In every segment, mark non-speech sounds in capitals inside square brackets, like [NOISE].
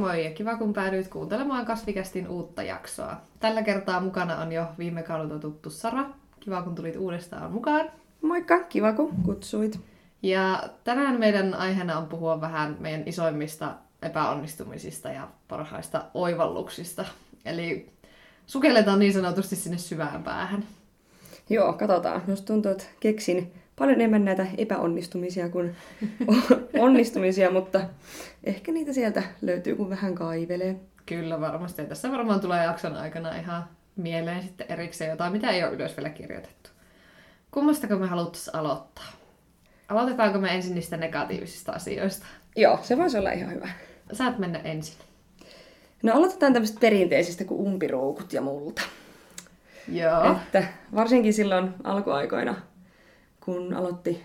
moi ja kiva kun päädyit kuuntelemaan Kasvikästin uutta jaksoa. Tällä kertaa mukana on jo viime kaudelta tuttu Sara. Kiva kun tulit uudestaan mukaan. Moikka, kiva kun kutsuit. Ja tänään meidän aiheena on puhua vähän meidän isoimmista epäonnistumisista ja parhaista oivalluksista. Eli sukelletaan niin sanotusti sinne syvään päähän. Joo, katsotaan. Jos tuntuu, että keksin paljon enemmän näitä epäonnistumisia kuin [LAUGHS] onnistumisia, mutta ehkä niitä sieltä löytyy, kun vähän kaivelee. Kyllä varmasti. Ja tässä varmaan tulee jakson aikana ihan mieleen sitten erikseen jotain, mitä ei ole ylös vielä kirjoitettu. Kummastako me haluttaisiin aloittaa? Aloitetaanko me ensin niistä negatiivisista asioista? Joo, se voisi olla ihan hyvä. Saat mennä ensin. No aloitetaan tämmöistä perinteisistä kuin umpiruukut ja multa. Joo. Että varsinkin silloin alkuaikoina, kun aloitti,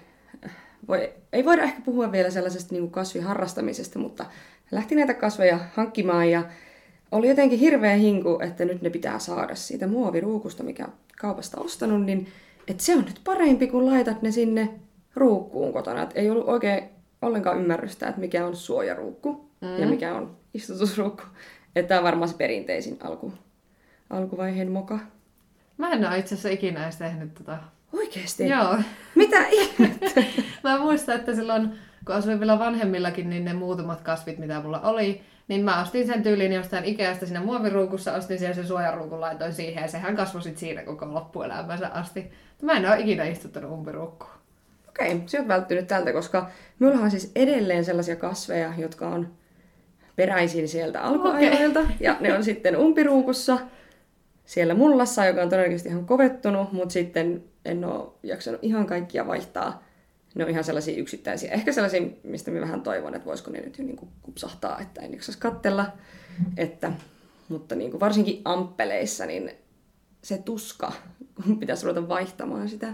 voi, ei voida ehkä puhua vielä sellaisesta niin kuin kasviharrastamisesta, mutta lähti näitä kasveja hankkimaan ja oli jotenkin hirveä hinku, että nyt ne pitää saada siitä muoviruukusta, mikä kaupasta ostanut, niin että se on nyt parempi, kun laitat ne sinne ruukkuun kotona. Et ei ollut oikein ollenkaan ymmärrystä, että mikä on suojaruukku mm. ja mikä on istutusruukku. Että tämä on varmaan se perinteisin alku, alkuvaiheen moka. Mä en ole itse asiassa ikinä edes tehnyt tota. Oikeesti? Joo. Mitä ihmettä? [LAUGHS] mä muistan, että silloin, kun asuin vielä vanhemmillakin, niin ne muutamat kasvit, mitä mulla oli, niin mä ostin sen tyyliin jostain Ikeasta siinä muoviruukussa, ostin siellä sen suojaruukun, laitoin siihen ja sehän kasvoi sit siinä koko loppuelämänsä asti. Mä en ole ikinä istuttanut umpiruukkuun. Okei, okay, sä oot välttynyt tältä, koska minulla on siis edelleen sellaisia kasveja, jotka on peräisin sieltä alkuajoilta. Okay. Ja ne on sitten umpiruukussa siellä mullassa, joka on todennäköisesti ihan kovettunut, mutta sitten en ole jaksanut ihan kaikkia vaihtaa. Ne on ihan sellaisia yksittäisiä. Ehkä sellaisia, mistä mä vähän toivon, että voisiko ne nyt jo niin kuin kupsahtaa, että en jaksaisi kattella. Että, mutta niin kuin varsinkin amppeleissa, niin se tuska, kun pitäisi ruveta vaihtamaan sitä,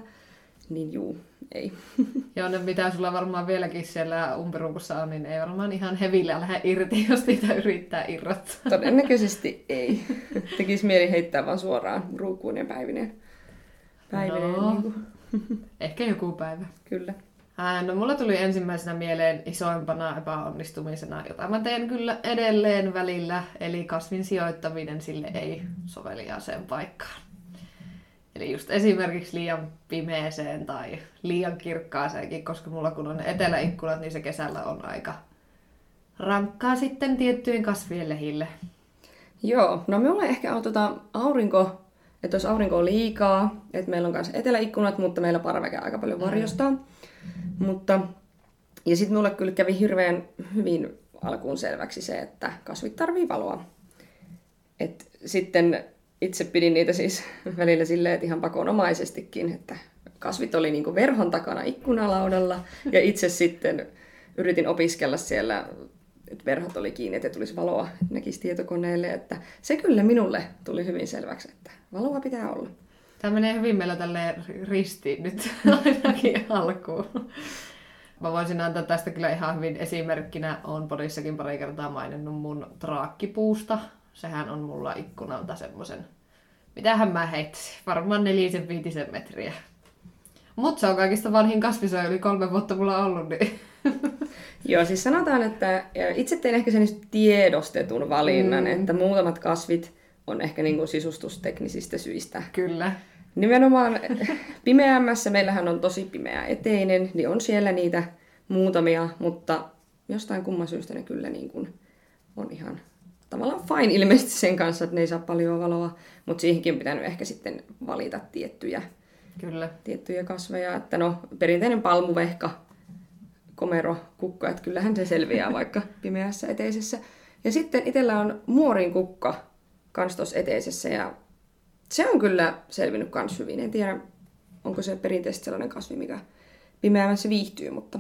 niin juu, ei. [LAUGHS] Joo, ne mitä sulla varmaan vieläkin siellä umpiruukussa on, niin ei varmaan ihan hevillä lähde irti, [LAUGHS] jos niitä yrittää irrottaa. Todennäköisesti ei. Tekisi mieli heittää vaan suoraan ruukuun ja päivinen. Päivinen no, niin kuin. [LAUGHS] ehkä joku päivä. Kyllä. Ää, no mulla tuli ensimmäisenä mieleen isoimpana epäonnistumisena, jota mä teen kyllä edelleen välillä, eli kasvin sijoittaminen sille ei soveliaaseen paikkaan. Eli just esimerkiksi liian pimeeseen tai liian kirkkaaseenkin, koska mulla kun on eteläikkunat, niin se kesällä on aika rankkaa sitten tiettyjen kasvien lehille. Joo, no minulla ehkä on tota aurinko, että jos aurinko on liikaa, että meillä on myös eteläikkunat, mutta meillä parveke aika paljon mm. varjostaa. Mm. Mutta, ja sitten mulle kyllä kävi hirveän hyvin alkuun selväksi se, että kasvit tarvii valoa. Et sitten itse pidin niitä siis [LAUGHS] välillä silleen, että ihan pakonomaisestikin, että kasvit oli niin verhon takana ikkunalaudalla ja itse sitten yritin opiskella siellä, että verhot oli kiinni, että tulisi valoa, näkisi tietokoneelle, että se kyllä minulle tuli hyvin selväksi, että valoa pitää olla. Tämä menee hyvin meillä tälle ristiin nyt [LAUGHS] ainakin alkuun. Mä voisin antaa tästä kyllä ihan hyvin esimerkkinä. Olen podissakin pari kertaa maininnut mun traakkipuusta sehän on mulla ikkunalta semmoisen, mitähän mä heittäisin, varmaan nelisen viitisen metriä. Mutta se on kaikista vanhin kasvisoja, yli kolme vuotta mulla ollut, niin... [LAUGHS] Joo, siis sanotaan, että itse tein ehkä sen tiedostetun valinnan, mm. että muutamat kasvit on ehkä niin kuin sisustusteknisistä syistä. Kyllä. Nimenomaan [LAUGHS] pimeämmässä, meillähän on tosi pimeä eteinen, niin on siellä niitä muutamia, mutta jostain kumman syystä ne kyllä niin kuin on ihan tavallaan fine ilmeisesti sen kanssa, että ne ei saa paljon valoa, mutta siihenkin on pitänyt ehkä sitten valita tiettyjä, Kyllä. tiettyjä kasveja. Että no, perinteinen palmuvehka, komero, kukka, että kyllähän se selviää [LAUGHS] vaikka pimeässä eteisessä. Ja sitten itsellä on muorin kukka kans tuossa eteisessä ja se on kyllä selvinnyt kans hyvin. En tiedä, onko se perinteisesti sellainen kasvi, mikä pimeämmässä viihtyy, mutta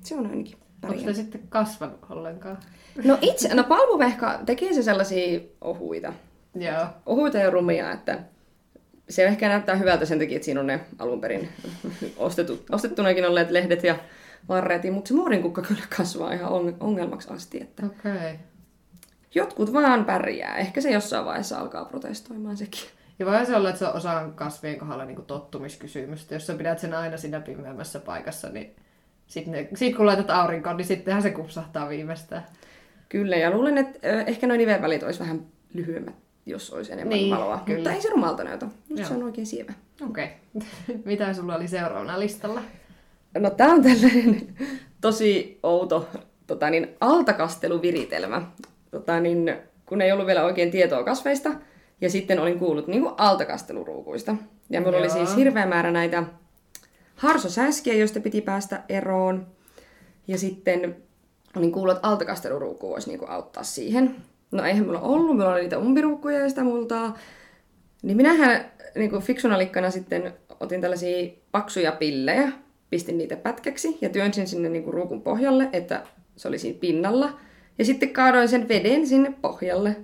se on ainakin Onko se sitten kasvanut ollenkaan? No itse, no palmuvehka tekee se sellaisia ohuita. Joo. Ohuita ja rumia, että se ehkä näyttää hyvältä sen takia, että siinä on ne alun perin ostettu, ostettunakin olleet lehdet ja varret, mutta se muorinkukka kyllä kasvaa ihan ongelmaksi asti. Että okay. Jotkut vaan pärjää. Ehkä se jossain vaiheessa alkaa protestoimaan sekin. Ja voi se olla, että se on kasvien kohdalla niin tottumiskysymystä. Jos sä pidät sen aina siinä pimeämmässä paikassa, niin sitten sit kun laitat aurinkoon, niin sittenhän se kupsahtaa viimeistään. Kyllä, ja luulen, että ehkä noin nivelvälit olisi vähän lyhyemmät, jos olisi enemmän Niin, valoa. kyllä. Mutta ei se rumalta näytä. Nyt se on oikein sievä. Okei. Okay. [LAUGHS] Mitä sulla oli seuraavana listalla? No tää on tällainen tosi outo tota niin, altakasteluviritelmä. Tota niin, kun ei ollut vielä oikein tietoa kasveista, ja sitten olin kuullut niin kuin altakasteluruukuista. Ja mulla oli Joo. siis hirveä määrä näitä harsosäskiä, joista piti päästä eroon. Ja sitten olin kuullut, että altakasteluruukku voisi niin kuin auttaa siihen. No eihän mulla ollut, mulla oli niitä umpiruukkuja ja sitä multaa. Niin minähän niin kuin fiksuna likkana sitten otin tällaisia paksuja pillejä, pistin niitä pätkäksi ja työnsin sinne niin kuin ruukun pohjalle, että se oli siinä pinnalla. Ja sitten kaadoin sen veden sinne pohjalle,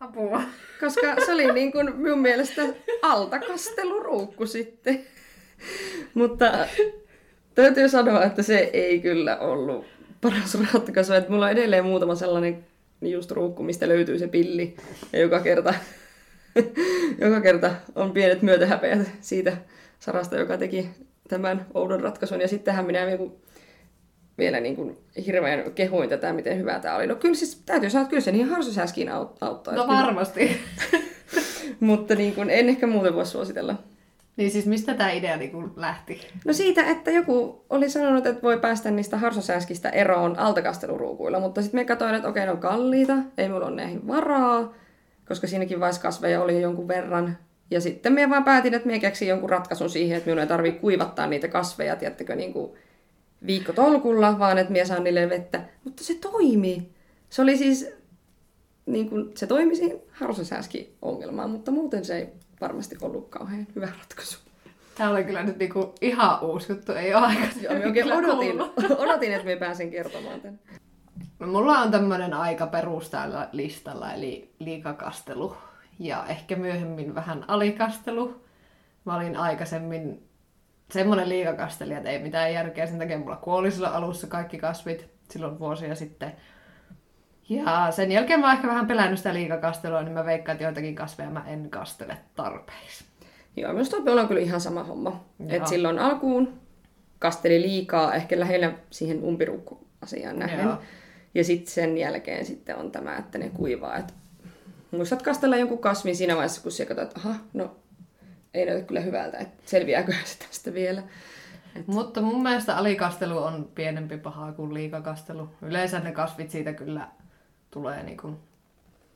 Apua. koska se oli [LAUGHS] niin kuin minun mielestä altakasteluruukku sitten. [LAUGHS] Mutta täytyy sanoa, että se ei kyllä ollut paras ratkaisu. Että mulla on edelleen muutama sellainen just ruukku, mistä löytyy se pilli. Ja joka kerta, [LAUGHS] joka kerta on pienet myötähäpeät siitä sarasta, joka teki tämän oudon ratkaisun. Ja sittenhän minä vielä, vielä niin kuin hirveän kehuin tätä, miten hyvä tämä oli. No kyllä siis täytyy sanoa, että kyllä se niin harsosäskiin aut- auttaa. No varmasti. [LAUGHS] Mutta niin kuin, en ehkä muuten voi suositella. niin siis mistä tämä idea niinku lähti? No siitä, että joku oli sanonut, että voi päästä niistä harsosääskistä eroon altakasteluruukuilla, mutta sitten me katsoin, että okei, ne on kalliita, ei mulla ole näihin varaa, koska siinäkin vaiheessa kasveja oli jo jonkun verran. Ja sitten me vaan päätin, että me keksin jonkun ratkaisun siihen, että minun ei tarvitse kuivattaa niitä kasveja, tiedättekö, niin kuin viikkotolkulla, vaan että minä saan niille vettä. Mutta se toimi. Se oli siis, niin kuin, se toimi siihen harsosääski-ongelmaan, mutta muuten se ei varmasti ollut kauhean hyvä ratkaisu. Tämä oli kyllä nyt niinku ihan uusi juttu, ei ole aika. Joo, oikein odotin, [LAUGHS] odotin, että me pääsen kertomaan tämän. No, Mulla on tämmöinen aika perus täällä listalla, eli liikakastelu ja ehkä myöhemmin vähän alikastelu. Mä olin aikaisemmin semmoinen liikakastelija, että ei mitään järkeä. Sen takia mulla kuoli silloin alussa kaikki kasvit silloin vuosia sitten. Ja sen jälkeen mä oon ehkä vähän pelännyt sitä liikakastelua, niin mä veikkaan, että joitakin kasveja mä en kastele tarpeeksi. Joo, minusta tuo on kyllä ihan sama homma. Joo. Et silloin alkuun kasteli liikaa, ehkä lähellä siihen umpiruukkuasiaan nähden. Joo. Ja sitten sen jälkeen sitten on tämä, että ne kuivaa. Et muistat kastella jonkun kasvin siinä vaiheessa, kun sä katsot, että aha, no ei näytä kyllä hyvältä, että selviääkö se tästä vielä. Mutta mun mielestä alikastelu on pienempi paha kuin liikakastelu. Yleensä ne kasvit siitä kyllä tulee niinku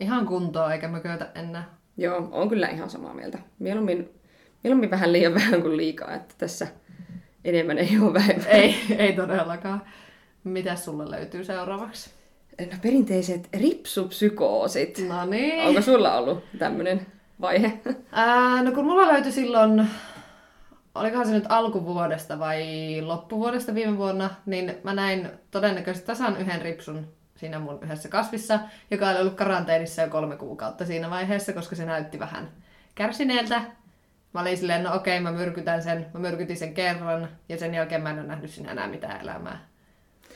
ihan kuntoon eikä mökötä enää. Joo, on kyllä ihan samaa mieltä. Mieluummin, mieluummin vähän liian vähän kuin liikaa, että tässä enemmän ei ole vähemmän. Ei, ei todellakaan. Mitä sulle löytyy seuraavaksi? No perinteiset ripsupsykoosit. No niin. Onko sulla ollut tämmöinen vaihe? Ää, no kun mulla löytyi silloin, olikohan se nyt alkuvuodesta vai loppuvuodesta viime vuonna, niin mä näin todennäköisesti tasan yhden ripsun siinä mun yhdessä kasvissa, joka oli ollut karanteenissa jo kolme kuukautta siinä vaiheessa, koska se näytti vähän kärsineeltä. Mä olin silleen, no okei, mä myrkytän sen, mä myrkytin sen kerran, ja sen jälkeen mä en ole nähnyt siinä enää mitään elämää.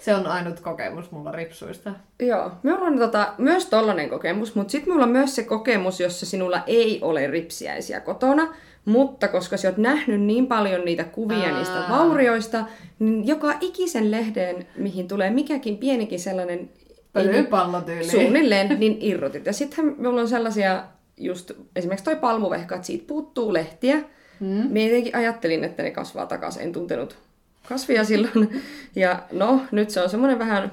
Se on ainut kokemus mulla ripsuista. Joo, minulla on tota, myös tollainen kokemus, mutta sitten minulla on myös se kokemus, jossa sinulla ei ole ripsiäisiä kotona, mutta koska sä oot nähnyt niin paljon niitä kuvia Aa. niistä vaurioista, niin joka ikisen lehden, mihin tulee mikäkin pienikin sellainen Pölypallotyyli. suunnilleen, niin irrotit. Ja sittenhän minulla on sellaisia, just esimerkiksi toi palmuvehka, että siitä puuttuu lehtiä. Mm. Minä jotenkin ajattelin, että ne kasvaa takaisin, en tuntenut kasvia silloin. Ja no, nyt se on semmoinen vähän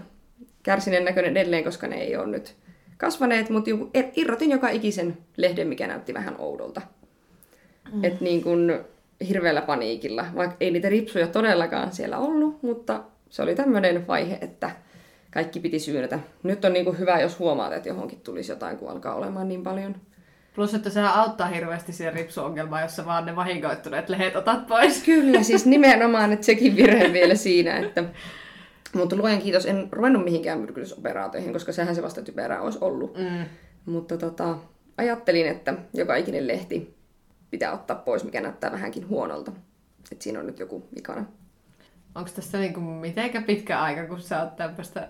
kärsineen näköinen edelleen, koska ne ei ole nyt kasvaneet, mutta irrotin joka ikisen lehden, mikä näytti vähän oudolta. Mm. Että niin kuin hirveällä paniikilla, vaikka ei niitä ripsuja todellakaan siellä ollut, mutta se oli tämmöinen vaihe, että kaikki piti syynätä. Nyt on niin kuin hyvä, jos huomaat, että johonkin tulisi jotain, kun alkaa olemaan niin paljon. Plus, että sehän auttaa hirveästi siihen ripsuongelmaan, jos sä vaan ne vahingoittuneet lehdet otat pois. Kyllä, siis [LAUGHS] nimenomaan, että sekin virhe vielä siinä, että... Mutta luen kiitos, en ruvennut mihinkään myrkytysoperaatioihin, koska sehän se vasta typerää olisi ollut. Mm. Mutta tota, ajattelin, että joka ikinen lehti pitää ottaa pois, mikä näyttää vähänkin huonolta. Että siinä on nyt joku vikana. Onko tässä niinku mitenkä pitkä aika, kun sä oot tämmöistä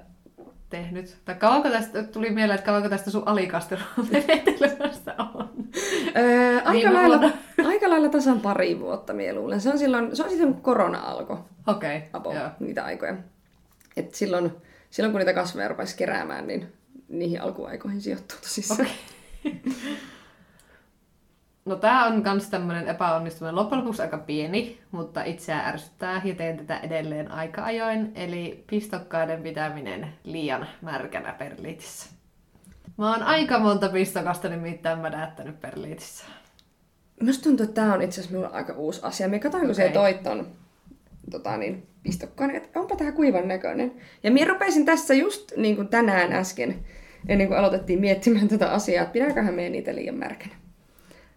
tehnyt? Tai kauanko tästä, tuli mieleen, että kauanko tästä sun alikastelun-menetelmästä [LAUGHS] on? Öö, aika, lailla, aika lailla tasan pari vuotta, mie luulen. Se on silloin, se on sitten kun korona alkoi. Okei, okay, apo joo. niitä aikoja. Et silloin, silloin kun niitä kasveja rupesi keräämään, niin niihin alkuaikoihin sijoittuu tosissaan. Okay. No tää on kans tämmönen epäonnistuminen. Loppujen lopuksi aika pieni, mutta itseä ärsyttää ja teen tätä edelleen aika ajoin. Eli pistokkaiden pitäminen liian märkänä perliitissä. Mä oon aika monta pistokasta nimittäin mädättänyt perliitissä. Musta tuntuu, että tää on itse asiassa minulla aika uusi asia. Me katsoin, kun okay. se toit ton tota niin, pistokkaan, että onpa tää kuivan näköinen. Ja minä rupesin tässä just niin kuin tänään äsken, ennen kuin aloitettiin miettimään tätä asiaa, että pidäköhän meidän niitä liian märkänä.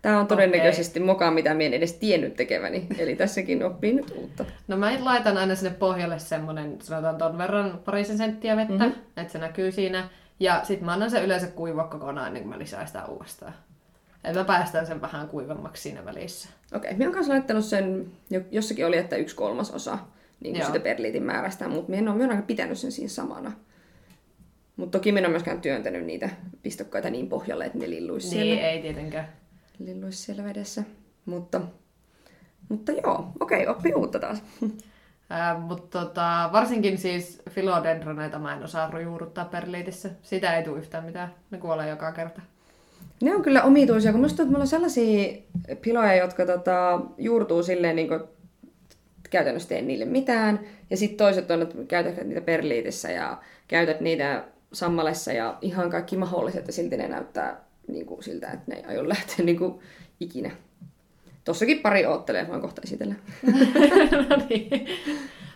Tämä on todennäköisesti okay. moka, mitä minä en edes tiennyt tekeväni. Eli tässäkin oppii nyt uutta. No mä laitan aina sinne pohjalle semmonen, sanotaan ton verran parisen senttiä vettä, mm-hmm. että se näkyy siinä. Ja sitten mä annan sen yleensä kuivua kokonaan ennen kuin mä lisään sitä uudestaan. Että mä päästään sen vähän kuivemmaksi siinä välissä. Okei, okay. minä olen kanssa laittanut sen, jossakin oli, että yksi kolmas osa niin kuin sitä perliitin määrästä, mutta minä olen aika pitänyt sen siinä samana. Mutta toki minä olen myöskään työntänyt niitä pistokkaita niin pohjalle, että ne lilluisi niin, siellä. Niin, ei tietenkään. Lilluisi siellä vedessä. Mutta, mutta joo, okei, okay, oppi uutta taas. [LAUGHS] Mutta tota, varsinkin siis filodendroneita mä en osaa juurruttaa perliitissä. Sitä ei tule yhtään mitään. Ne kuolee joka kerta. Ne on kyllä omituisia, kun musta tuntuu, että mulla on sellaisia piloja, jotka tota, juurtuu silleen niin kuin, käytännössä tee niille mitään. Ja sitten toiset on, että käytät niitä perliitissä ja käytät niitä sammalessa ja ihan kaikki mahdolliset ja silti ne näyttää niin kuin siltä, että ne ei aio lähteä niin kuin, ikinä. Tossakin pari oottelee, voin kohta esitellä. [LAUGHS] no niin.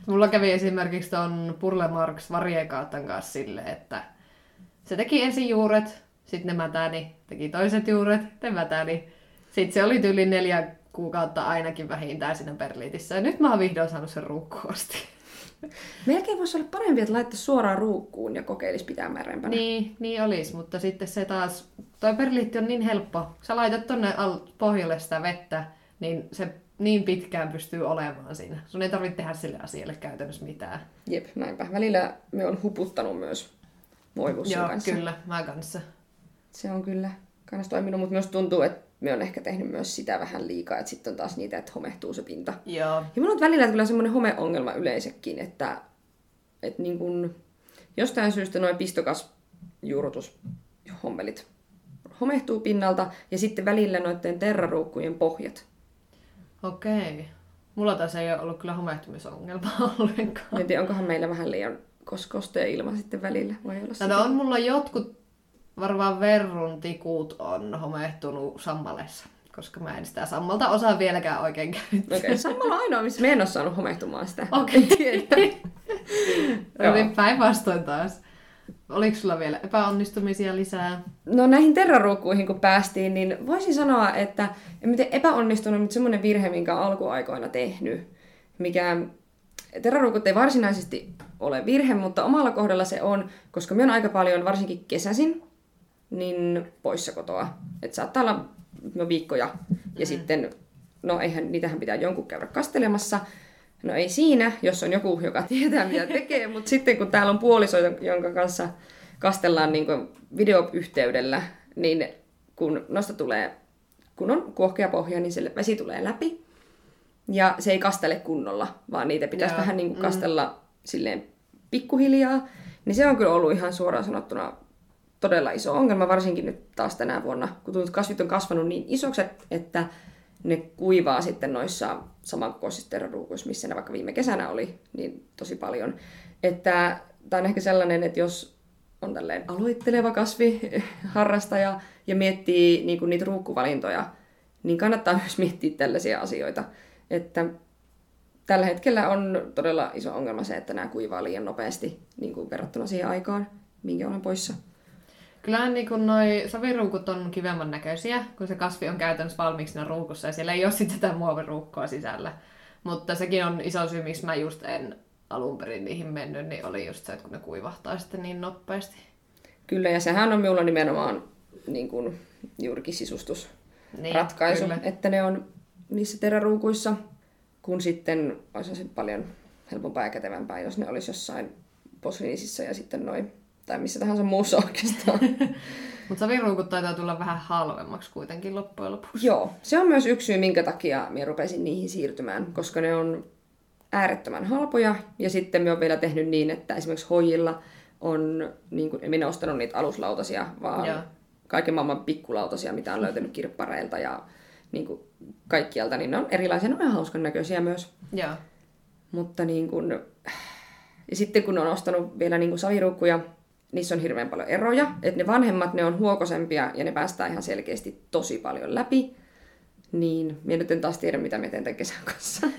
Mulla kävi esimerkiksi ton Purle Marks variekaatan kanssa silleen, että se teki ensin juuret, sitten ne mätäni, teki toiset juuret, ne mätäni. Sitten se oli tyyli neljä kuukautta ainakin vähintään siinä perliitissä. Ja nyt mä oon vihdoin saanut sen ruukkuun asti. Melkein voisi olla parempi, että laittaisi suoraan ruukkuun ja kokeilisi pitää märempänä. Niin, niin olisi, mutta sitten se taas, toi perliitti on niin helppo. Sä laitat tonne pohjalle sitä vettä, niin se niin pitkään pystyy olemaan siinä. Sun ei tarvitse tehdä sille asialle käytännössä mitään. Jep, näinpä. Välillä me on huputtanut myös muovussin Joo, kanssa. kyllä, mä kanssa. Se on kyllä kanssa toiminut, mutta myös tuntuu, että me on ehkä tehnyt myös sitä vähän liikaa, että sitten on taas niitä, että homehtuu se pinta. Joo. Ja mulla on välillä kyllä semmoinen homeongelma yleensäkin, että, että niin kun, jostain syystä noin pistokasjuurutushommelit homehtuu pinnalta ja sitten välillä noiden terraruukkujen pohjat. Okei. Mulla taas ei ole ollut kyllä homehtumisongelmaa [LAUGHS] ollenkaan. En tiedä, onkohan meillä vähän liian kostea ilma sitten välillä. Voi olla no, on mulla jotkut varmaan verrun tikut on homehtunut sammalessa, koska mä en sitä sammalta osaa vieläkään oikein käyttää. Okei, okay, sammalla on ainoa, missä mä en ole saanut homehtumaan sitä. Okei. [LAUGHS] Okay. päinvastoin taas. Oliko sulla vielä epäonnistumisia lisää? No näihin terraruukkuihin kun päästiin, niin voisin sanoa, että miten epäonnistunut, mutta semmoinen virhe, minkä alkuaikoina tehnyt, mikä terraruukut ei varsinaisesti ole virhe, mutta omalla kohdalla se on, koska minä on aika paljon, varsinkin kesäsin, niin poissa kotoa. Että saattaa olla no viikkoja. Ja mm. sitten, no eihän, niitähän pitää jonkun käydä kastelemassa. No ei siinä, jos on joku, joka [LAUGHS] tietää mitä tekee, mutta sitten kun täällä on puoliso, jonka kanssa kastellaan niin videoyhteydellä, niin kun nosta tulee, kun on kuohkea pohja, niin se vesi tulee läpi. Ja se ei kastele kunnolla, vaan niitä pitäisi Joo. vähän niin kuin mm. kastella mm. silleen pikkuhiljaa. Niin se on kyllä ollut ihan suoraan sanottuna todella iso ongelma, varsinkin nyt taas tänä vuonna, kun kasvit on kasvanut niin isoksi, että ne kuivaa sitten noissa samankokoisissa terraruukuissa, missä ne vaikka viime kesänä oli, niin tosi paljon. Että tämä on ehkä sellainen, että jos on tälleen aloitteleva kasvi, [LAUGHS] harrastaja ja miettii niin kuin niitä ruukkuvalintoja, niin kannattaa [LAUGHS] myös miettiä tällaisia asioita. Että tällä hetkellä on todella iso ongelma se, että nämä kuivaa liian nopeasti niin kuin verrattuna siihen aikaan, minkä olen poissa. Kyllähän niin kun noi saviruukut on kivemman näköisiä, kun se kasvi on käytännössä valmiiksi siinä ruukussa ja siellä ei ole sitten tätä muoviruukkoa sisällä. Mutta sekin on iso syy, miksi mä just en alun perin niihin mennyt, niin oli just se, että kun ne kuivahtaa sitten niin nopeasti. Kyllä, ja sehän on minulla nimenomaan niin kuin juurikin sisustusratkaisu, niin, että ne on niissä teräruukuissa, kun sitten olisi paljon helpompaa ja kätevämpää, jos ne olisi jossain posliinisissa ja sitten noin tai missä tahansa muussa oikeastaan. [LAUGHS] Mutta saviruukut taitaa tulla vähän halvemmaksi kuitenkin loppujen lopuksi. Joo, se on myös yksi syy, minkä takia minä rupesin niihin siirtymään, koska ne on äärettömän halpoja. Ja sitten minä olen vielä tehnyt niin, että esimerkiksi hojilla on, niin kuin, minä ostanut niitä aluslautasia, vaan Joo. kaiken maailman pikkulautasia, mitä on löytynyt kirppareilta ja niin kuin, kaikkialta, niin ne on erilaisia, ne on ihan hauskan näköisiä myös. Joo. Mutta niin kun, ja sitten kun on ostanut vielä niin saviruukkuja, niissä on hirveän paljon eroja. Että ne vanhemmat, ne on huokosempia ja ne päästään ihan selkeästi tosi paljon läpi. Niin, minä nyt en taas tiedä, mitä me teen tämän kesän kanssa. [LAUGHS]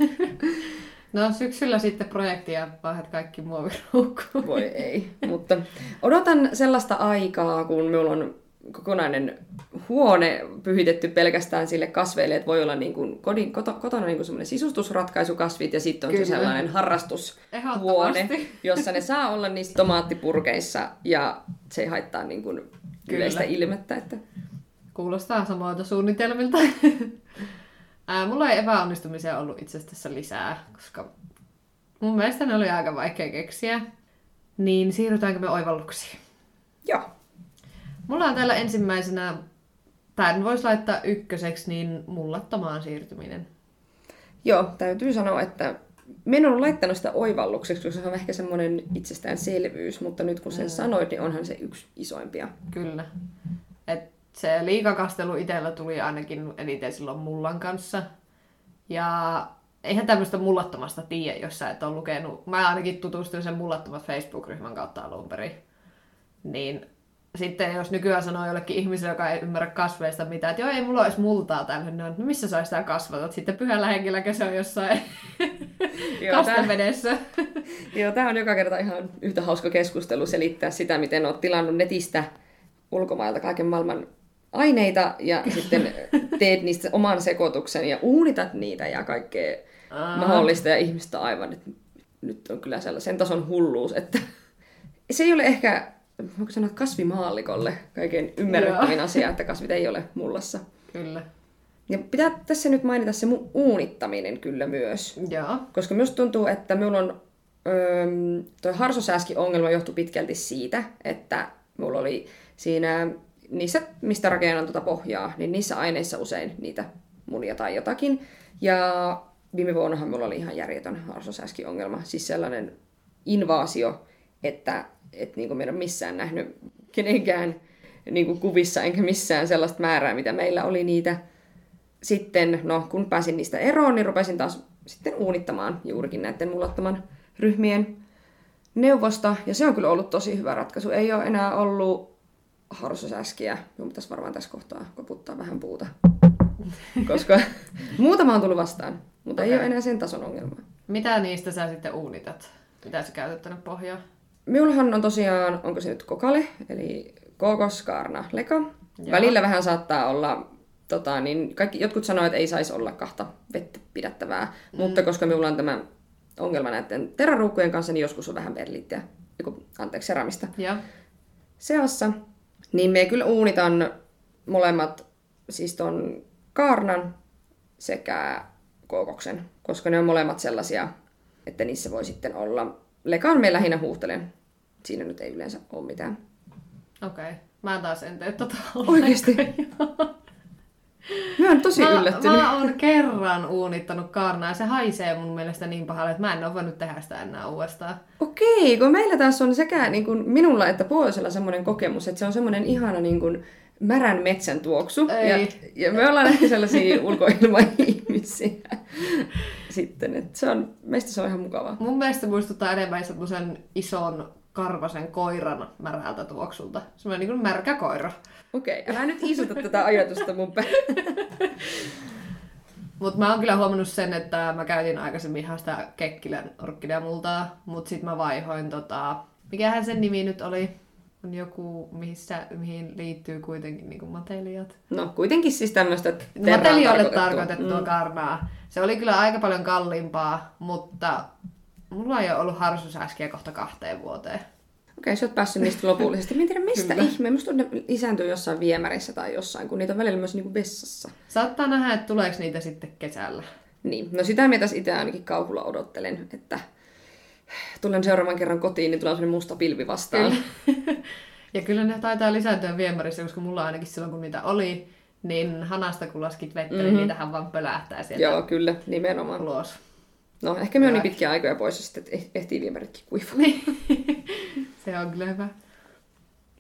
No syksyllä sitten projektia vaihdat kaikki muoviruukkuun. Voi ei. Mutta odotan sellaista aikaa, kun minulla on kokonainen huone pyhitetty pelkästään sille kasveille, että voi olla niin kuin kodin, koto, kotona niin kuin semmoinen sisustusratkaisukasvit ja sitten on Kyllä. se sellainen harrastushuone, jossa ne saa olla niissä tomaattipurkeissa ja se ei haittaa niin kuin yleistä Kyllä. ilmettä. Että... Kuulostaa samoilta suunnitelmilta. [LAUGHS] Ää, mulla ei epäonnistumisia ollut itse asiassa lisää, koska mun mielestä ne oli aika vaikea keksiä. Niin siirrytäänkö me oivalluksiin? Joo. Mulla on täällä ensimmäisenä, tämän voisi laittaa ykköseksi, niin mullattomaan siirtyminen. Joo, täytyy sanoa, että minä en ollut laittanut sitä oivallukseksi, koska se on ehkä semmoinen itsestäänselvyys, mutta nyt kun sen sanoit, niin onhan se yksi isoimpia. Kyllä. Et se liikakastelu itsellä tuli ainakin eniten silloin mullan kanssa. Ja eihän tämmöistä mullattomasta tiedä, jos sä et ole lukenut. Mä ainakin tutustuin sen mullattomat Facebook-ryhmän kautta alun perin. Niin sitten jos nykyään sanoo jollekin ihmiselle, joka ei ymmärrä kasveista mitään, että joo, ei mulla olisi multaa täällä, niin no missä sä sitä kasvatat? Sitten pyhällä henkilläkö se on jossain [LAUGHS] Joo, kastevedessä. [LAUGHS] Joo, tämä on joka kerta ihan yhtä hauska keskustelu selittää sitä, miten olet tilannut netistä ulkomailta kaiken maailman aineita ja [LAUGHS] sitten teet niistä oman sekoituksen ja uunitat niitä ja kaikkea Aa. mahdollista ja ihmistä aivan, että nyt on kyllä sellaisen tason hulluus, että se ei ole ehkä, voiko sanoa kasvimaallikolle kaiken ymmärrettävin asia, että kasvit ei ole mullassa. Kyllä. Ja pitää tässä nyt mainita se mu- uunittaminen kyllä myös. Joo. Koska minusta tuntuu, että minulla on öö, toi harsosääski-ongelma johtui pitkälti siitä, että mulla oli siinä niissä, mistä rakennan tuota pohjaa, niin niissä aineissa usein niitä munia tai jotakin. Ja viime vuonnahan mulla oli ihan järjetön harsosääski-ongelma, siis sellainen invaasio, että et niin kuin en ole missään nähnyt kenenkään niin kuin kuvissa enkä missään sellaista määrää, mitä meillä oli niitä sitten, no kun pääsin niistä eroon, niin rupesin taas sitten uunittamaan juurikin näiden mullattoman ryhmien neuvosta. Ja se on kyllä ollut tosi hyvä ratkaisu. Ei ole enää ollut harsosäskiä. Minun pitäisi varmaan tässä kohtaa koputtaa vähän puuta. [LAUGHS] Koska muutama on tullut vastaan, mutta okay. ei ole enää sen tason ongelmaa. Mitä niistä sä sitten uunitat? Mitä sä käytät tänne pohjaan? Minullahan on tosiaan, onko se nyt kokale, eli kokos, kaarna, leka. Joo. Välillä vähän saattaa olla, tota, niin kaikki, jotkut sanoo, että ei saisi olla kahta vettä pidättävää, mm. mutta koska minulla on tämä ongelma näiden teraruukkujen kanssa, niin joskus on vähän perliittiä, anteeksi, seramista Joo. seassa, niin me kyllä uunitan molemmat, siis ton kaarnan sekä kookoksen, koska ne on molemmat sellaisia, että niissä voi sitten olla. Lekaan me lähinnä huuhtelen. Siinä nyt ei yleensä ole mitään. Okei. Okay. Mä taas en tee tota Oikeesti? Mä oon tosi mä, yllättynyt. Mä oon kerran uunittanut kaarnaa ja se haisee mun mielestä niin pahalle, että mä en ole voinut tehdä sitä enää uudestaan. Okei, kun meillä taas on sekä niin kuin minulla että puolisella semmoinen kokemus, että se on semmoinen ihana niin kuin märän metsän tuoksu. Ei. Ja, ja me ollaan ehkä sellaisia ulkoilmaihmisiä sitten, että se on, meistä se on ihan mukavaa. Mun mielestä muistuttaa enemmän semmoisen ison karvasen koiran märältä tuoksulta. Semmoinen niin kuin märkä koira. Okei, älä nyt isuta tätä ajatusta mun pää. [LAUGHS] Mutta mä oon kyllä huomannut sen, että mä käytin aikaisemmin ihan sitä Kekkilän orkideamultaa, mutta sit mä vaihoin tota... Mikähän sen nimi nyt oli? On joku, missä, mihin liittyy kuitenkin niin matelijat. No kuitenkin siis tämmöistä Matelijoille tarkoitettua mm. karnaa. Se oli kyllä aika paljon kalliimpaa, mutta mulla ei ole ollut harsusäskiä kohta kahteen vuoteen. Okei, sä oot päässyt niistä [LAUGHS] lopullisesti. Mä en tiedä mistä Kyllä. ihme. Musta ne lisääntyy jossain viemärissä tai jossain, kun niitä on välillä myös niinku vessassa. Saattaa nähdä, että tuleeko niitä sitten kesällä. Niin, no sitä mä tässä itse ainakin kauhulla odottelen, että tulen seuraavan kerran kotiin, niin tulee sellainen musta pilvi vastaan. Kyllä. Ja kyllä ne taitaa lisääntyä viemärissä, koska mulla ainakin silloin, kun niitä oli, niin hanasta kun laskit vettä, mm-hmm. niin niitähän vaan pölähtää sieltä Joo, kyllä, nimenomaan. ulos. No, ehkä me on niin pitkiä aikoja pois, että eh- ehtii viemäritkin kuivaa. Niin. [LAUGHS] Se on kyllä hyvä.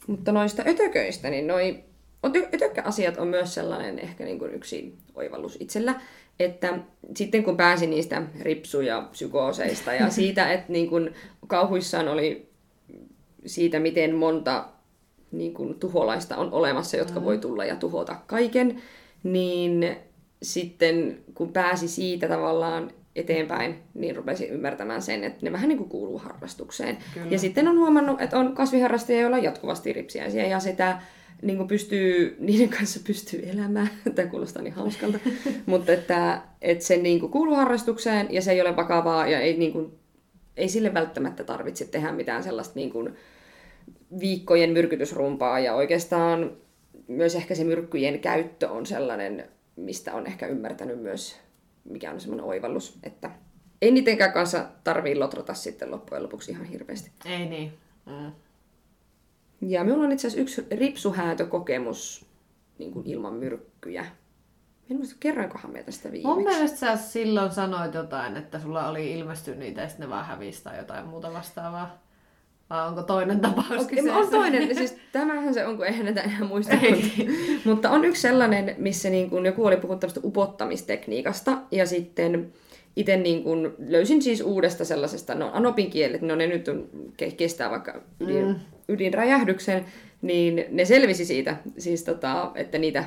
Mutta noista ötököistä, niin noi ötö- ötökkäasiat on myös sellainen ehkä niin kuin yksi oivallus itsellä, että sitten kun pääsin niistä ripsu- ja psykooseista ja [LAUGHS] siitä, että niin kuin kauhuissaan oli siitä, miten monta niin kuin tuholaista on olemassa, jotka voi tulla ja tuhota kaiken, niin sitten kun pääsi siitä tavallaan eteenpäin, niin rupesin ymmärtämään sen, että ne vähän niin kuin kuuluu harrastukseen. Kyllä. Ja sitten on huomannut, että on kasviharrastajia, joilla on jatkuvasti ripsiäisiä ja sitä niin kuin pystyy, [LAUGHS] niiden kanssa pystyy elämään. [LAUGHS] Tämä kuulostaa niin hauskalta. [LAUGHS] Mutta että, että se niin kuin kuuluu harrastukseen ja se ei ole vakavaa ja ei, niin kuin, ei sille välttämättä tarvitse tehdä mitään sellaista niin kuin viikkojen myrkytysrumpaa ja oikeastaan myös ehkä se myrkkyjen käyttö on sellainen, mistä on ehkä ymmärtänyt myös, mikä on semmoinen oivallus, että ei niidenkään kanssa tarvii lotrata sitten loppujen lopuksi ihan hirveästi. Ei niin. Mm. Ja minulla on itse asiassa yksi ripsuhäätökokemus niin kuin ilman myrkkyjä. En muista, kerroinkohan me tästä viimeksi. Mun mielestä sä silloin sanoit jotain, että sulla oli ilmestynyt niitä ja sitten ne vaan hävisi tai jotain muuta vastaavaa. Vai onko toinen tapaus Okay, kyseessä? on toinen, siis tämähän se on, kun eihän näitä enää muista. Mutta on yksi sellainen, missä niin kun joku oli puhunut tämmöistä upottamistekniikasta, ja sitten itse niin kun löysin siis uudesta sellaisesta, no anopin kielet, no ne nyt on, ke- kestää vaikka ydin, mm. ydinräjähdyksen, niin ne selvisi siitä, siis tota, että niitä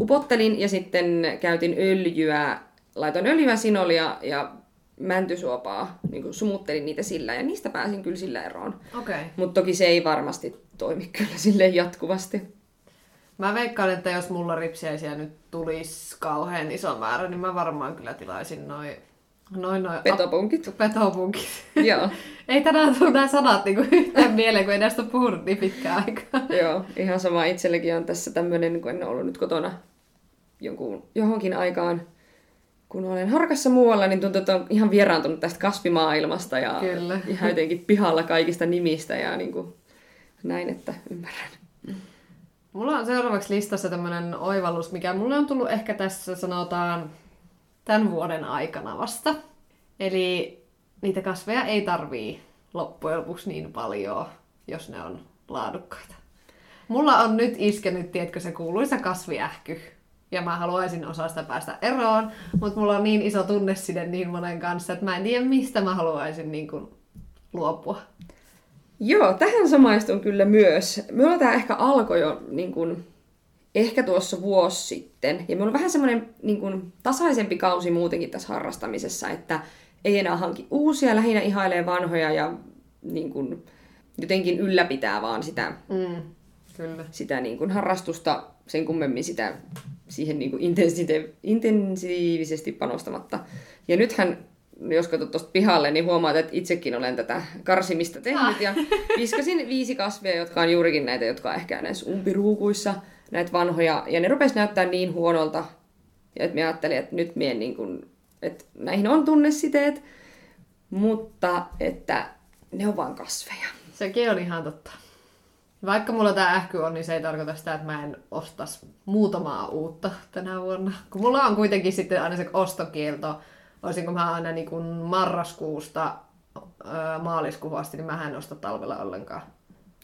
upottelin ja sitten käytin öljyä, laitoin öljyä, sinolia ja mäntysuopaa, niin kuin sumuttelin niitä sillä ja niistä pääsin kyllä sillä eroon. Okay. Mutta toki se ei varmasti toimi kyllä silleen jatkuvasti. Mä veikkaan, että jos mulla ripsiäisiä nyt tulisi kauhean iso määrä, niin mä varmaan kyllä tilaisin noin noin noin Petopunkit. petopunkit. [LAUGHS] Joo, ei tänään tule nämä sanat niinku yhtään mieleen, kun ei näistä ole puhunut niin pitkään aikaa. [LAUGHS] joo, ihan sama itsellekin on tässä tämmöinen, kun en ole ollut nyt kotona jonkun, johonkin aikaan, kun olen harkassa muualla, niin tuntuu, että on ihan vieraantunut tästä kasvimaailmasta ja Kyllä. ihan jotenkin pihalla kaikista nimistä ja niin kuin näin, että ymmärrän. Mulla on seuraavaksi listassa tämmönen oivallus, mikä mulle on tullut ehkä tässä sanotaan tämän vuoden aikana vasta. Eli niitä kasveja ei tarvii loppujen lopuksi niin paljon, jos ne on laadukkaita. Mulla on nyt iskenyt, tiedätkö, se kuuluisa kasviähky. Ja mä haluaisin osaa sitä päästä eroon, mutta mulla on niin iso tunneside niin monen kanssa, että mä en tiedä, mistä mä haluaisin niin kuin luopua. Joo, tähän samaistun kyllä myös. Minulla tämä ehkä alkoi jo niin kuin, ehkä tuossa vuosi sitten. Ja minulla on vähän semmoinen niin kuin, tasaisempi kausi muutenkin tässä harrastamisessa, että ei enää hanki uusia, lähinnä ihailee vanhoja ja niin kuin, jotenkin ylläpitää vaan sitä, Mm, kyllä. sitä niin kuin, harrastusta sen kummemmin sitä siihen niin kuin, intensiivisesti panostamatta. Ja nythän jos katsot tuosta pihalle, niin huomaat, että itsekin olen tätä karsimista tehnyt. Ja [LAUGHS] viskasin viisi kasvia, jotka on juurikin näitä, jotka on ehkä näissä umpiruukuissa, näitä vanhoja. Ja ne rupes näyttää niin huonolta, ja että mä ajattelin, että nyt mien niin kuin, että näihin on tunnesiteet, mutta että ne on vaan kasveja. Sekin on ihan totta. Vaikka mulla tää ähky on, niin se ei tarkoita sitä, että mä en ostas muutamaa uutta tänä vuonna. Kun mulla on kuitenkin sitten aina se ostokielto, olisinko mä aina niin kuin marraskuusta maaliskuuhun asti, niin mä en osta talvella ollenkaan.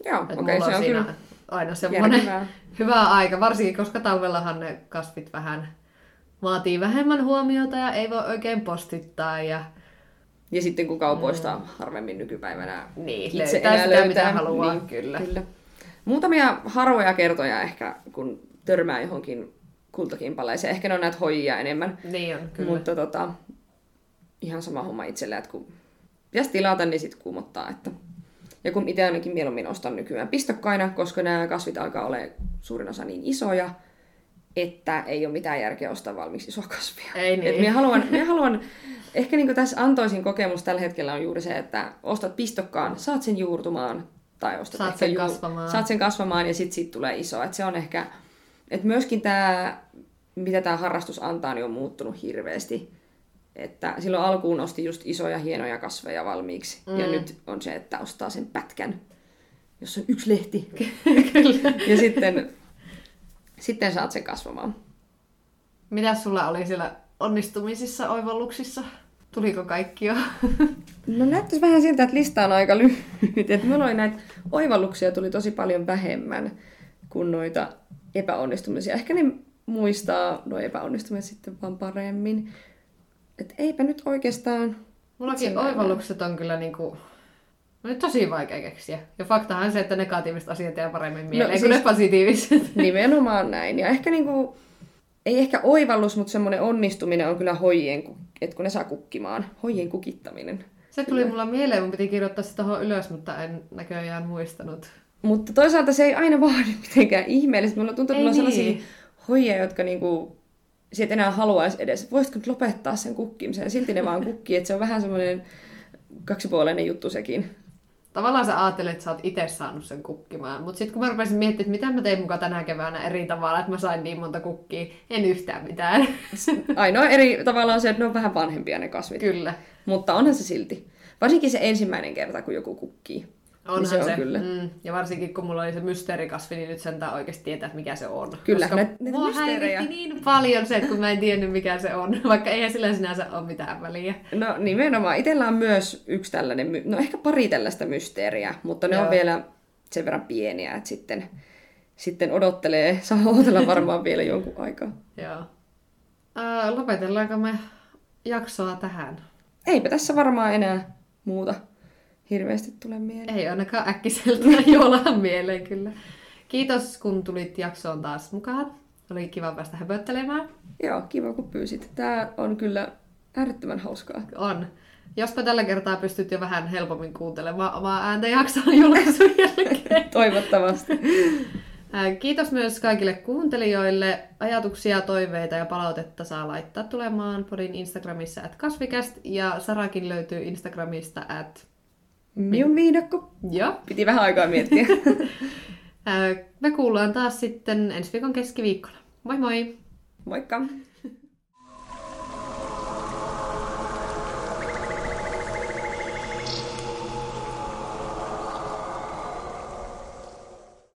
Joo, okei, mulla se on siinä kyllä aina semmoinen järkevää. [LAUGHS] hyvä aika, varsinkin koska talvellahan ne kasvit vähän vaatii vähemmän huomiota ja ei voi oikein postittaa ja Ja sitten kun kaupoista mm. harvemmin nykypäivänä Niin, itse löytää enää sitä, löytää, mitä haluaa, niin, kyllä. kyllä. Muutamia harvoja kertoja ehkä, kun törmää johonkin kultakimpaleeseen. Ehkä ne on näitä hoijia enemmän. niin on kyllä. Mutta tota, ihan sama homma itselle, että kun pitäisi tilata, niin sitten kuumottaa. Että... Ja kun itse ainakin mieluummin ostan nykyään pistokkaina, koska nämä kasvit alkaa olla suurin osa niin isoja, että ei ole mitään järkeä ostaa valmiiksi isoa kasvia. Ei niin. Et minä haluan, minä haluan, ehkä niin tässä antoisin kokemus tällä hetkellä on juuri se, että ostat pistokkaan, saat sen juurtumaan, tai ostat Saat sen kasvamaan. Saat sen kasvamaan ja sitten siitä tulee iso. Et se on ehkä, että myöskin tämä, mitä tämä harrastus antaa, niin on muuttunut hirveästi. Että silloin alkuun osti just isoja hienoja kasveja valmiiksi. Mm. Ja nyt on se, että ostaa sen pätkän, jossa on yksi lehti. [LAUGHS] kyllä. ja sitten, sitten saat sen kasvamaan. Mitä sulla oli siellä onnistumisissa, oivalluksissa? Tuliko kaikki jo? [LAUGHS] No näyttäisi vähän siltä, että lista on aika lyhyt. Että mulla oli näitä oivalluksia tuli tosi paljon vähemmän kuin noita epäonnistumisia. Ehkä ne muistaa nuo epäonnistumiset sitten vaan paremmin. Et eipä nyt oikeastaan... Mullakin oivallukset on kyllä niinku... No, tosi vaikea keksiä. Ja faktahan on se, että negatiiviset asiat jää paremmin mieleen no, siis- kuin ne positiiviset. [LAUGHS] Nimenomaan näin. Ja ehkä niinku, ei ehkä oivallus, mutta semmoinen onnistuminen on kyllä hoijien, että kun ne saa kukkimaan. Hoijien kukittaminen. Se tuli mulla mieleen, mun piti kirjoittaa se tuohon ylös, mutta en näköjään muistanut. Mutta toisaalta se ei aina vaadi mitenkään ihmeellistä. Mulla tuntuu, että mulla on niin. sellaisia hoijia, jotka niinku, sä et enää haluaisi edes. Voisitko nyt lopettaa sen kukkimisen? Silti ne vaan kukkii, että se on vähän semmoinen kaksipuoleinen juttu sekin. Tavallaan sä ajattelet, että sä oot itse saanut sen kukkimaan. Mutta sitten kun mä rupesin miettimään, että mitä mä tein mukaan tänä keväänä eri tavalla, että mä sain niin monta kukkia, en yhtään mitään. Ainoa eri tavalla on se, että ne on vähän vanhempia ne kasvit. kyllä. Mutta onhan se silti. Varsinkin se ensimmäinen kerta, kun joku kukkii. Onhan niin se on se. kyllä. Mm, ja varsinkin kun mulla oli se mysteerikasvi, niin nyt sentään oikeasti tietää, että mikä se on. Kyllä, Koska näitä- näitä mua niin paljon se, että kun mä en tiennyt mikä se on, [LAUGHS] vaikka eihän sillä sinänsä ole mitään väliä. No nimenomaan. Itellä on myös yksi tällainen, no ehkä pari tällaista mysteeriä, mutta ne Joo. on vielä sen verran pieniä, että sitten, sitten odottelee, [LAUGHS] saa odotella varmaan vielä jonkun aikaa. Joo. Ää, lopetellaanko me jaksoa tähän? Eipä tässä varmaan enää muuta hirveästi tule mieleen. Ei ainakaan äkkiseltä [LAUGHS] jollain mieleen kyllä. Kiitos kun tulit jaksoon taas mukaan. Oli kiva päästä höpöttelemään. Joo, kiva kun pyysit. Tää on kyllä äärettömän hauskaa. On. Jospa tällä kertaa pystyt jo vähän helpommin kuuntelemaan omaa ääntä jakson [LAUGHS] julkaisun jälkeen. [LAUGHS] Toivottavasti. Kiitos myös kaikille kuuntelijoille. Ajatuksia, toiveita ja palautetta saa laittaa tulemaan podin Instagramissa at kasvikäst ja Sarakin löytyy Instagramista at Minun viidakko. jo. Piti vähän aikaa miettiä. [LAUGHS] [LAUGHS] Me kuullaan taas sitten ensi viikon keskiviikkona. Moi moi! Moikka!